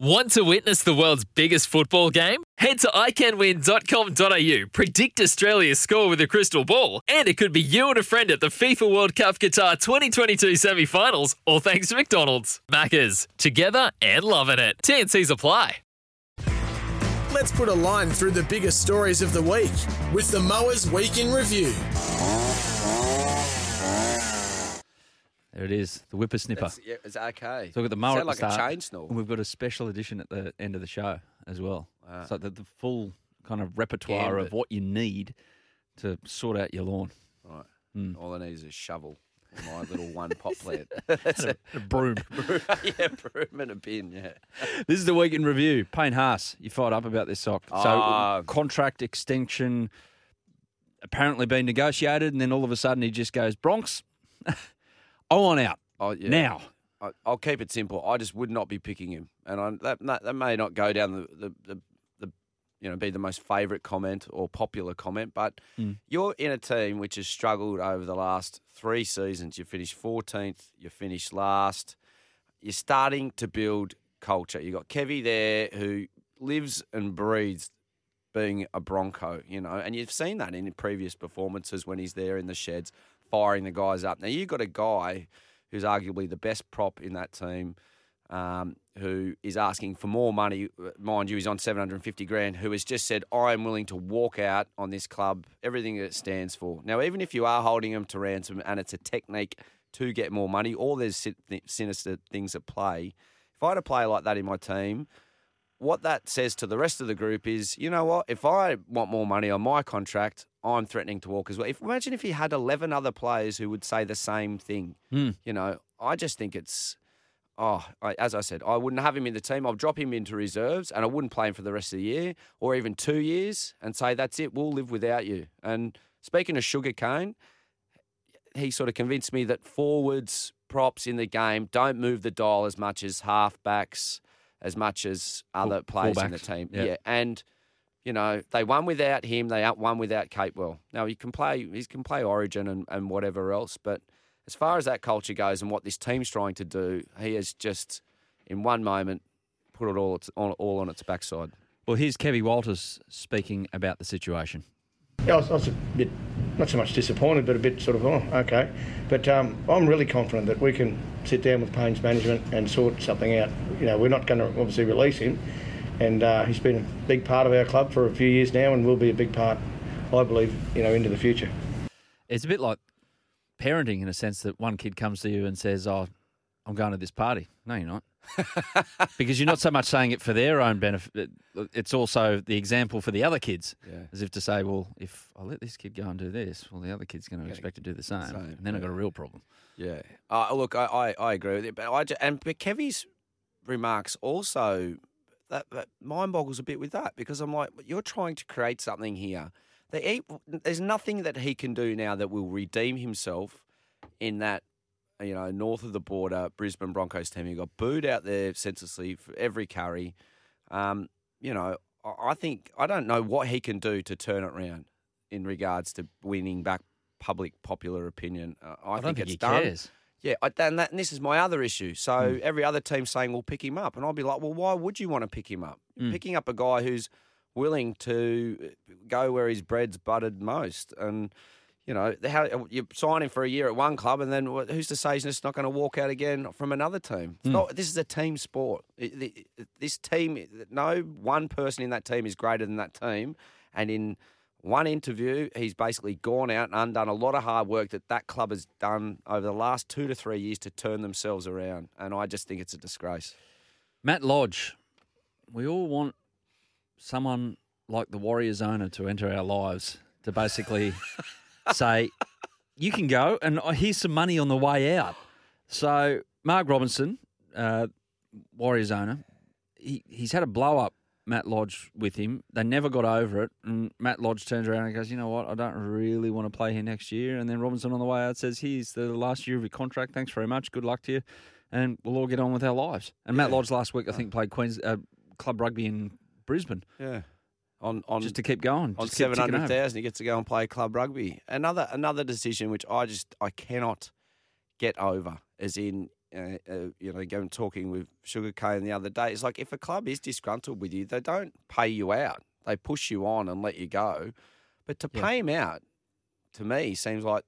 Want to witness the world's biggest football game? Head to iCanWin.com.au, predict Australia's score with a crystal ball, and it could be you and a friend at the FIFA World Cup Qatar 2022 semi finals, all thanks to McDonald's. Maccas, together and loving it. TNC's apply. Let's put a line through the biggest stories of the week with the Mowers Week in Review. There it is, the whippersnipper. That's- yeah, it's okay. So we've got the mower at the like a start, chain snore. and we've got a special edition at the end of the show as well. Wow. So the, the full kind of repertoire of what you need to sort out your lawn. Right. Mm. All I need is a shovel. in My little one pot plant. That's a, a broom. yeah, broom and a bin. Yeah. This is the week in review. Payne Haas, you fired up about this sock. So Ah. contract extension apparently been negotiated, and then all of a sudden he just goes Bronx. I want out Oh, yeah. now. I, I'll keep it simple. I just would not be picking him, and I, that, that that may not go down the, the, the, the you know be the most favourite comment or popular comment, but Mm. you're in a team which has struggled over the last three seasons. You finished 14th. You finished last. You're starting to build culture. You got Kevy there who lives and breathes being a Bronco, you know, and you've seen that in previous performances when he's there in the sheds firing the guys up. Now you've got a guy who's arguably the best prop in that team, um, who is asking for more money. Mind you, he's on 750 grand, who has just said, I am willing to walk out on this club, everything that it stands for. Now, even if you are holding him to ransom and it's a technique to get more money, or there's sinister things at play, if I had a player like that in my team, what that says to the rest of the group is, you know what? If I want more money on my contract, I'm threatening to walk as well. If imagine if he had 11 other players who would say the same thing. Hmm. You know, I just think it's. Oh, I, as I said, I wouldn't have him in the team. I'll drop him into reserves, and I wouldn't play him for the rest of the year or even two years, and say that's it. We'll live without you. And speaking of Sugar Cane, he sort of convinced me that forwards, props in the game don't move the dial as much as halfbacks, as much as other players in the team. yeah. Yeah, and you know they won without him. They won without Capewell. Now he can play. He can play Origin and, and whatever else. But as far as that culture goes and what this team's trying to do, he has just in one moment put it all its, all, all on its backside. Well, here's Kevy Walters speaking about the situation. Yeah, I was, I was a bit, not so much disappointed, but a bit sort of, oh, okay. But um, I'm really confident that we can sit down with Payne's management and sort something out. You know, we're not going to obviously release him, and uh, he's been a big part of our club for a few years now, and will be a big part, I believe, you know, into the future. It's a bit like parenting in a sense that one kid comes to you and says, "Oh, I'm going to this party." No, you're not. Because you're not so much saying it for their own benefit. It's also the example for the other kids, Yeah. as if to say, "Well, if I let this kid go and do this, well, the other kid's going to expect to do the same, same, and then I've got a real problem." Yeah. Uh, look, I, I, I agree with it, but I ju- and but Kevy's remarks also that, that mind boggles a bit with that because I'm like, you're trying to create something here. They, there's nothing that he can do now that will redeem himself in that you know north of the border Brisbane Broncos team. He got booed out there senselessly for every carry. Um, you know, I think I don't know what he can do to turn it around in regards to winning back public popular opinion. Uh, I, I, don't think, think it's he done. cares. Yeah, I, and, that, and this is my other issue. So every other team saying we'll pick him up, and I'll be like, well, why would you want to pick him up? Mm. Picking up a guy who's willing to go where his bread's buttered most, and you know, how uh, you sign him for a year at one club, and then who's to say he's just not going to walk out again from another team? It's hmm. not, this is a team sport. This team, no one person in that team is greater than that team, and in one interview, he's basically gone out and undone a lot of hard work that that club has done over the last two to three years to turn themselves around. And I just think it's a disgrace. Matt Lodge, we all want someone like the Warriors owner to enter our lives to basically say, you can go and here's some money on the way out. So, Mark Robinson, uh, Warriors owner, he, he's had a blow up. Matt Lodge with him. They never got over it. And Matt Lodge turns around and goes, You know what? I don't really want to play here next year. And then Robinson on the way out says, Here's the last year of your contract. Thanks very much. Good luck to you. And we'll all get on with our lives. And Matt Lodge last week, I think, played Queens uh, Club Rugby in Brisbane Yeah. On on just to keep going. on seven hundred thousand. keep seven ticking hundred over. thousand, he gets to go and play club rugby. Another another decision which I just I cannot get over, as in. Uh, uh, you know, going talking with Sugar Cane the other day. It's like if a club is disgruntled with you, they don't pay you out. They push you on and let you go. But to Yeah. pay him out, to me, seems like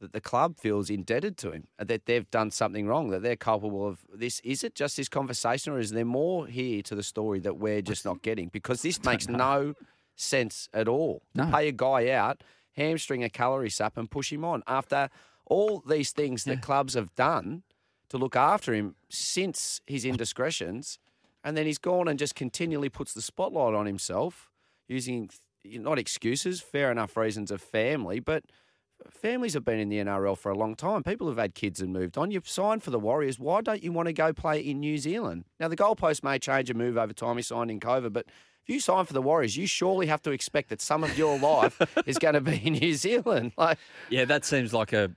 that the club feels indebted to him, uh, that they've done something wrong, that they're culpable of this. Is it just this conversation, or is there more here to the story that we're just not getting? Because this makes no sense at all. No. pay a guy out, hamstring a salary cap, and push him on after all these things that Yeah. clubs have done to look after him since his indiscretions, and then he's gone and just continually puts the spotlight on himself using not excuses, fair enough reasons of family, but families have been in the NRL for a long time. People have had kids and moved on. You've signed for the Warriors. Why don't you want to go play in New Zealand? Now, the goalpost may change and move over time. He signed in COVID, but if you sign for the Warriors, you surely have to expect that some of your life is going to be in New Zealand. Like, Yeah, that seems like a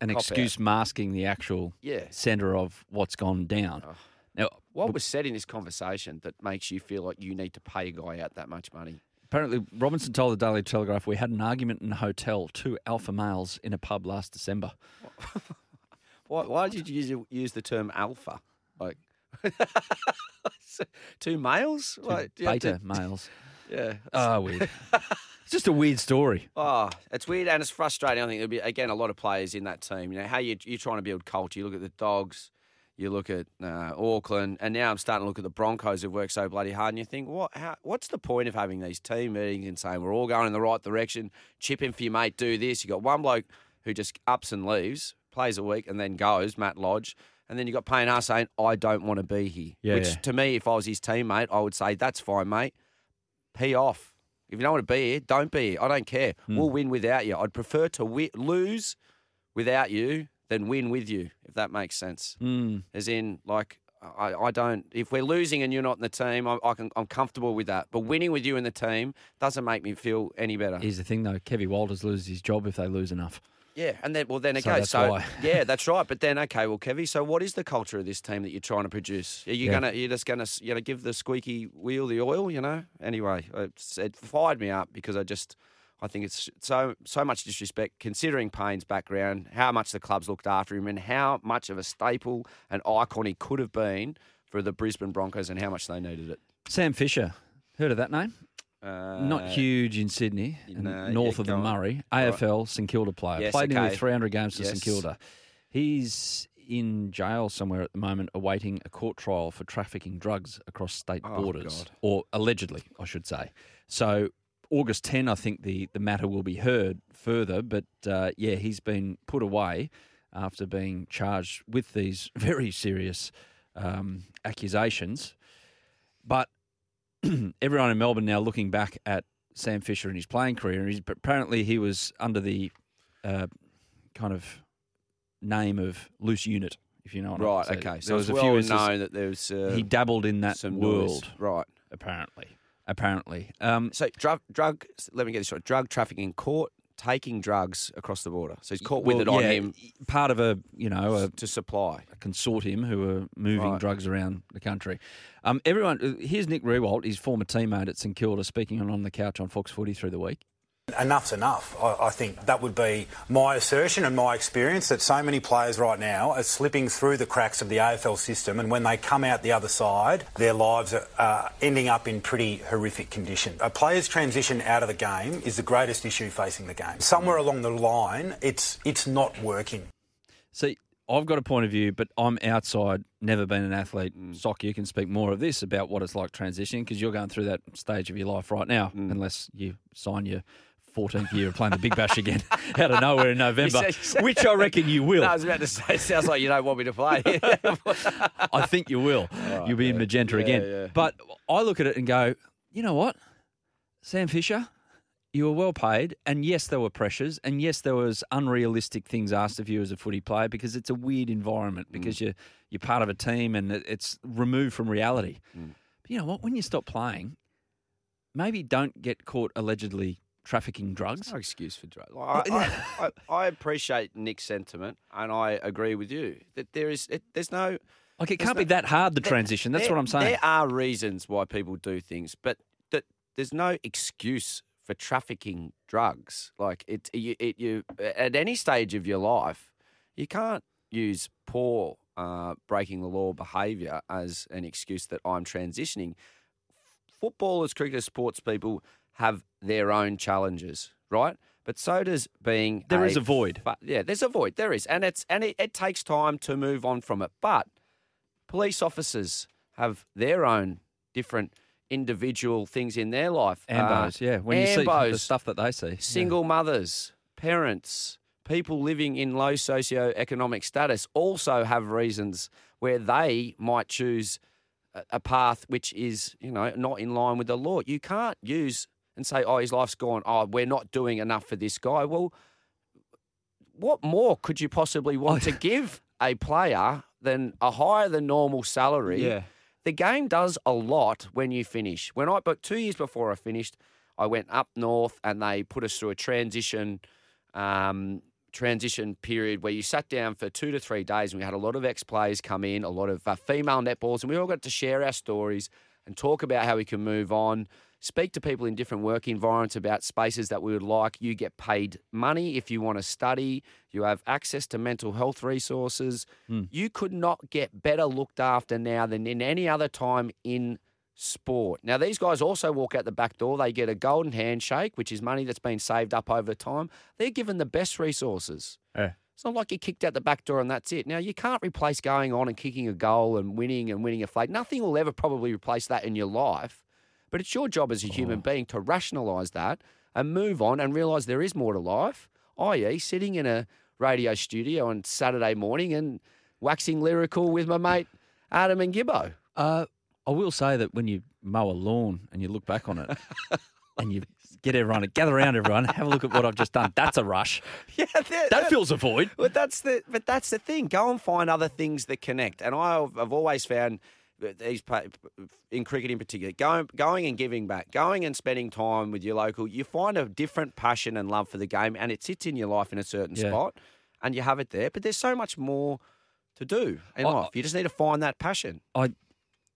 an excuse masking the actual yeah. centre of what's gone down. Oh. Now, What was said in this conversation that makes you feel like you need to pay a guy out that much money? Apparently, Robinson told the Daily Telegraph we had an argument in a hotel, two alpha males in a pub last December. Why, why did you use, use the term alpha? Like, two males? Two Like, do you have beta to- males. yeah. Oh, weird. it's just a weird story. Oh, it's weird and it's frustrating. I think there'll be again a lot of players in that team. You know how you you're trying to build culture. You look at the Dogs, you look at uh, Auckland, and now I'm starting to look at the Broncos who've worked so bloody hard. And you think, what? How, what's the point of having these team meetings and saying we're all going in the right direction? Chip in for your mate, do this. You got one bloke who just ups and leaves, plays a week, and then goes. Matt Lodge. And then you got Payne Haas saying, I don't want to be here. Yeah, Which yeah. to me, if I was his teammate, I would say, that's fine, mate. Pee off. If you don't want to be here, don't be here. I don't care. Hmm. We'll win without you. I'd prefer to wi- lose without you than win with you, if that makes sense. Mm. As in, like, I, I don't. If we're losing and you're not in the team, I, I can, I'm comfortable with that. But winning with you in the team doesn't make me feel any better. Here's the thing, though. Kevy Walters loses his job if they lose enough. Yeah, and then well, then it So goes. So why. yeah, that's right. But then okay, well, Kevy. So what is the culture of this team that you're trying to produce? Are you Yeah. gonna? You're just gonna you know give the squeaky wheel the oil? You know. Anyway, it's, it fired me up because I just I think it's so so much disrespect considering Payne's background, how much the clubs looked after him, and how much of a staple and icon he could have been for the Brisbane Broncos, and how much they needed it. Sam Fisher. Heard of that name? Uh, Not huge in Sydney, and no, north yeah, of the on. Murray. AFL St Kilda player. Yes, Played nearly 300 games for St Kilda. He's in jail somewhere at the moment, awaiting a court trial for trafficking drugs across state Oh, borders, God. or allegedly, I should say. So August 10, I think the, the matter will be heard further. But uh, yeah, he's been put away after being charged with these very serious um, accusations. But everyone in Melbourne now looking back at Sam Fisher and his playing career, and he's, apparently he was under the uh, kind of name of loose unit, if you know what I mean. Right. okay. there So was it's a few well known that there's uh, he dabbled in that world, noise. Right. apparently. Apparently, um, So drug, drug. Let me get this right. Drug trafficking, caught taking drugs across the border. So he's caught with well, it on yeah, him Part of a you know a, to supply. a consortium who are moving Right. drugs around the country. Um, everyone, uh, here's Nick Riewoldt, his former teammate at St Kilda, speaking on on the couch on Fox Footy through the week. Enough's enough. I, I think that would be my assertion and my experience that so many players right now are slipping through the cracks of the AFL system, and when they come out the other side, their lives are uh, ending up in pretty horrific condition. A player's transition out of the game is the greatest issue facing the game. Somewhere along the line, it's it's not working. See, I've got a point of view, but I'm outside, never been an athlete. Sock, you can speak more of this about what it's like transitioning because you're going through that stage of your life right now, unless you sign your 14th year of playing the Big Bash again out of nowhere in November, said- you said- which I reckon you will. No, I was about to say. It sounds like you don't want me to play. I think you will. You'll be in magenta Yeah, again. yeah. But I look at it and go, you know what? Sam Fisher, you were well paid, and yes, there were pressures, and yes, there was unrealistic things asked of you as a footy player because it's a weird environment mm. because you're you're part of a team and it's removed from reality. Mm. But you know what? When you stop playing, maybe don't get caught allegedly trafficking drugs. No excuse for drugs. I, I, I, I appreciate Nick's sentiment, and I agree with you that there is it, there's no Like it can't no- be that hard the there- transition. That's there- what I'm saying. There are reasons why people do things, but that there's no excuse for trafficking drugs. Like it, you, it, you at any stage of your life, you can't use poor uh, breaking the law behaviour as an excuse that I'm transitioning. Footballers, cricketers, sports people have their own challenges, right? But so does being. There is a void. But yeah, there's a void. There is, and it's and it, it takes time to move on from it. But police officers have their own different individual things in their life. Ambos, Uh, yeah. When you see the stuff that they see. yeah. single mothers, parents, people living in low socioeconomic status also have reasons where they might choose a, a path which is, you know, not in line with the law. You can't use and say, "Oh, his life's gone. Oh, we're not doing enough for this guy." Well, what more could you possibly want to give a player than a higher than normal salary? Yeah. The game does a lot when you finish. When I, but two years before I finished, I went up north and they put us through a transition, um, transition period where you sat down for two to three days and we had a lot of ex players come in, a lot of uh, female netballs, and we all got to share our stories and talk about how we can move on. Speak to people in different work environments about spaces that we would like. You get paid money if you want to study. You have access to mental health resources. Hmm. You could not get better looked after now than in any other time in sport. Now, these guys also walk out the back door. They get a golden handshake, which is money that's been saved up over time. They're given the best resources. Yeah. It's not like you kicked out the back door and that's it. Now, you can't replace going on and kicking a goal and winning and winning a flag. Nothing will ever probably replace that in your life. But it's your job as a human being to rationalise that and move on and realise there is more to life, i.e., sitting in a radio studio on Saturday morning and waxing lyrical with my mate Adam and Gibbo. Uh, I will say that when you mow a lawn and you look back on it and you get everyone, to gather around everyone, have a look at what I've just done. That's a rush. Yeah, that, That fills a void. But that's the but that's the thing. Go and find other things that connect. And I've, I've always found these in cricket in particular, going going and giving back, going and spending time with your local, you find a different passion and love for the game, and it sits in your life in a certain Yeah. spot, and you have it there. But there's so much more to do in I- life. You just need to find that passion. I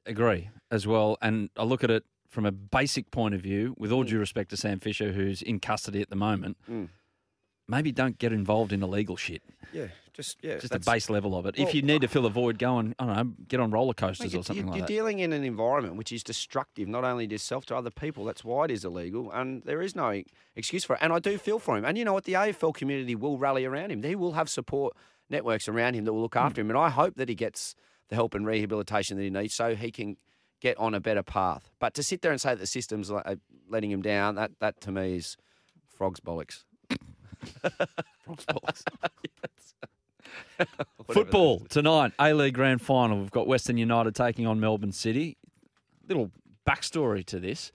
agree as well. And I look at it from a basic point of view, with all due respect to Sam Fisher, who's in custody at the moment. Mm. Maybe don't get involved in illegal shit. Yeah, just yeah, Just the base level of it. if you need to fill a void, go and I don't know, get on roller coasters or something like you're dealing in an environment which is destructive, not only to yourself, to other people. That's why it is illegal, and there is no excuse for it. And I do feel for him. And you know what? The AFL community will rally around him. They will have support networks around him that will look after him. And I hope that he gets the help and rehabilitation that he needs so he can get on a better path. But to sit there and say that the system's uh, letting him down, that, that to me is frogs bollocks. Whatever Football tonight, A League Grand Final. We've got Western United taking on Melbourne City. Little backstory to this.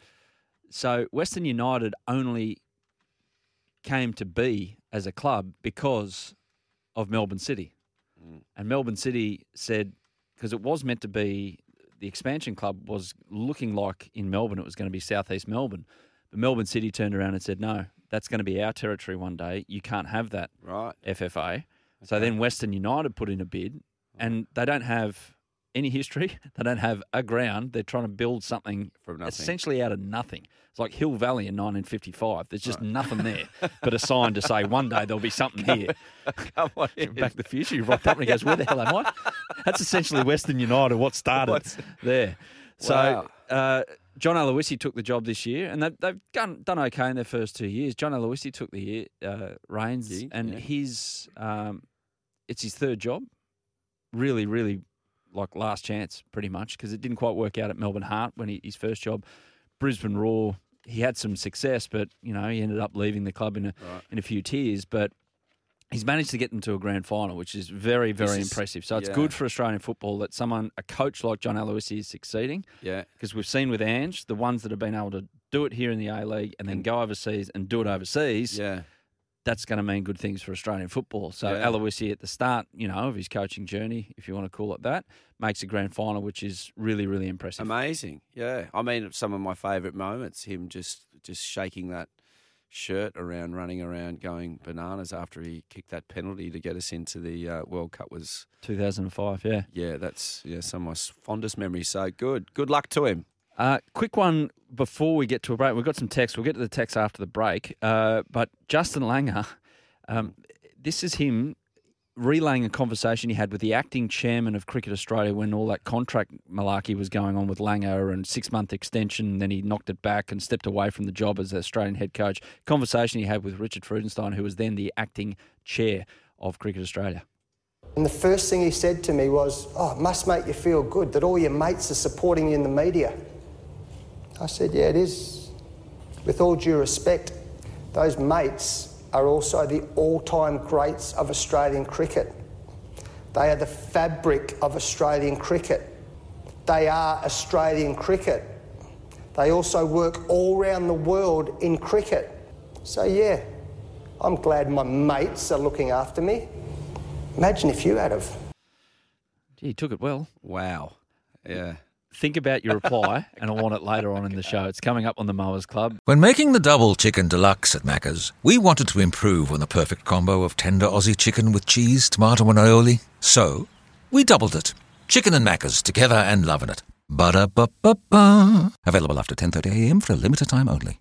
So, Western United only came to be as a club because of Melbourne City. Mm. And Melbourne City said, because it was meant to be, the expansion club was looking like in Melbourne it was going to be Southeast Melbourne. But Melbourne City turned around and said, no, that's going to be our territory one day. You can't have that. Right. FFA. So then Western United put in a bid, and they don't have any history. They don't have a ground. They're trying to build something From nothing. essentially out of nothing. It's like Hill Valley in 1955. There's just nothing there but a sign to say one day there'll be something here. Come on in. Back to the Future, you rock up and he goes, "Where the hell am I?" That's essentially Western United. What started What's- there? So Wow. uh, John Aloisi took the job this year, and they've, they've done done okay in their first two years. John Aloisi took the year, uh, reins, and yeah. his um, it's his third job. Really, really like last chance, pretty much, because it didn't quite work out at Melbourne Heart when he, his first job. Brisbane Roar, he had some success, but you know he ended up leaving the club in a in a few tears. But he's managed to get them to a grand final, which is very, very is- impressive. So it's yeah. good for Australian football that someone, a coach like John Aloisi, is succeeding Yeah. because we've seen with Ange the ones that have been able to do it here in the A League and then go overseas and do it mm. overseas, Yeah. that's going to mean good things for Australian football. So Yeah. Aloisi at the start, you know, of his coaching journey, if you want to call it that, makes a grand final, which is really, really impressive. Amazing. Yeah. I mean, some of my favourite moments, him just just shaking that shirt around, running around, going bananas after he kicked that penalty to get us into the uh, World Cup was, 2005, yeah. yeah, that's yeah some of my fondest memories. So good. Good luck to him. Uh, quick one before we get to a break. We've got some text. We'll get to the text after the break. Uh, but Justin Langer, um, this is him relaying a conversation he had with the acting chairman of Cricket Australia when all that contract malarkey was going on with Langer and six month extension. Then he knocked it back and stepped away from the job as Australian head coach. Conversation he had with Richard Freudenstein, who was then the acting chair of Cricket Australia. And the first thing he said to me was, Oh, it must make you feel good that all your mates are supporting you in the media. I said, Yeah, it is. With all due respect, those mates are also the all time greats of Australian cricket. They are the fabric of Australian cricket. They are Australian cricket. They also work all around the world in cricket. So, yeah, I'm glad my mates are looking after me. Imagine if you had of. Gee, he took it well. Wow. Yeah. Think about your reply, and I want it later on in the show. It's coming up on the Mowers Club. When making the double chicken deluxe at Macca's, we wanted to improve on the perfect combo of tender Aussie chicken with cheese, tomato, and aioli. So, we doubled it. Chicken and Macca's together and loving it. Ba-da-ba-ba-ba. Available after 10.30am for a limited time only.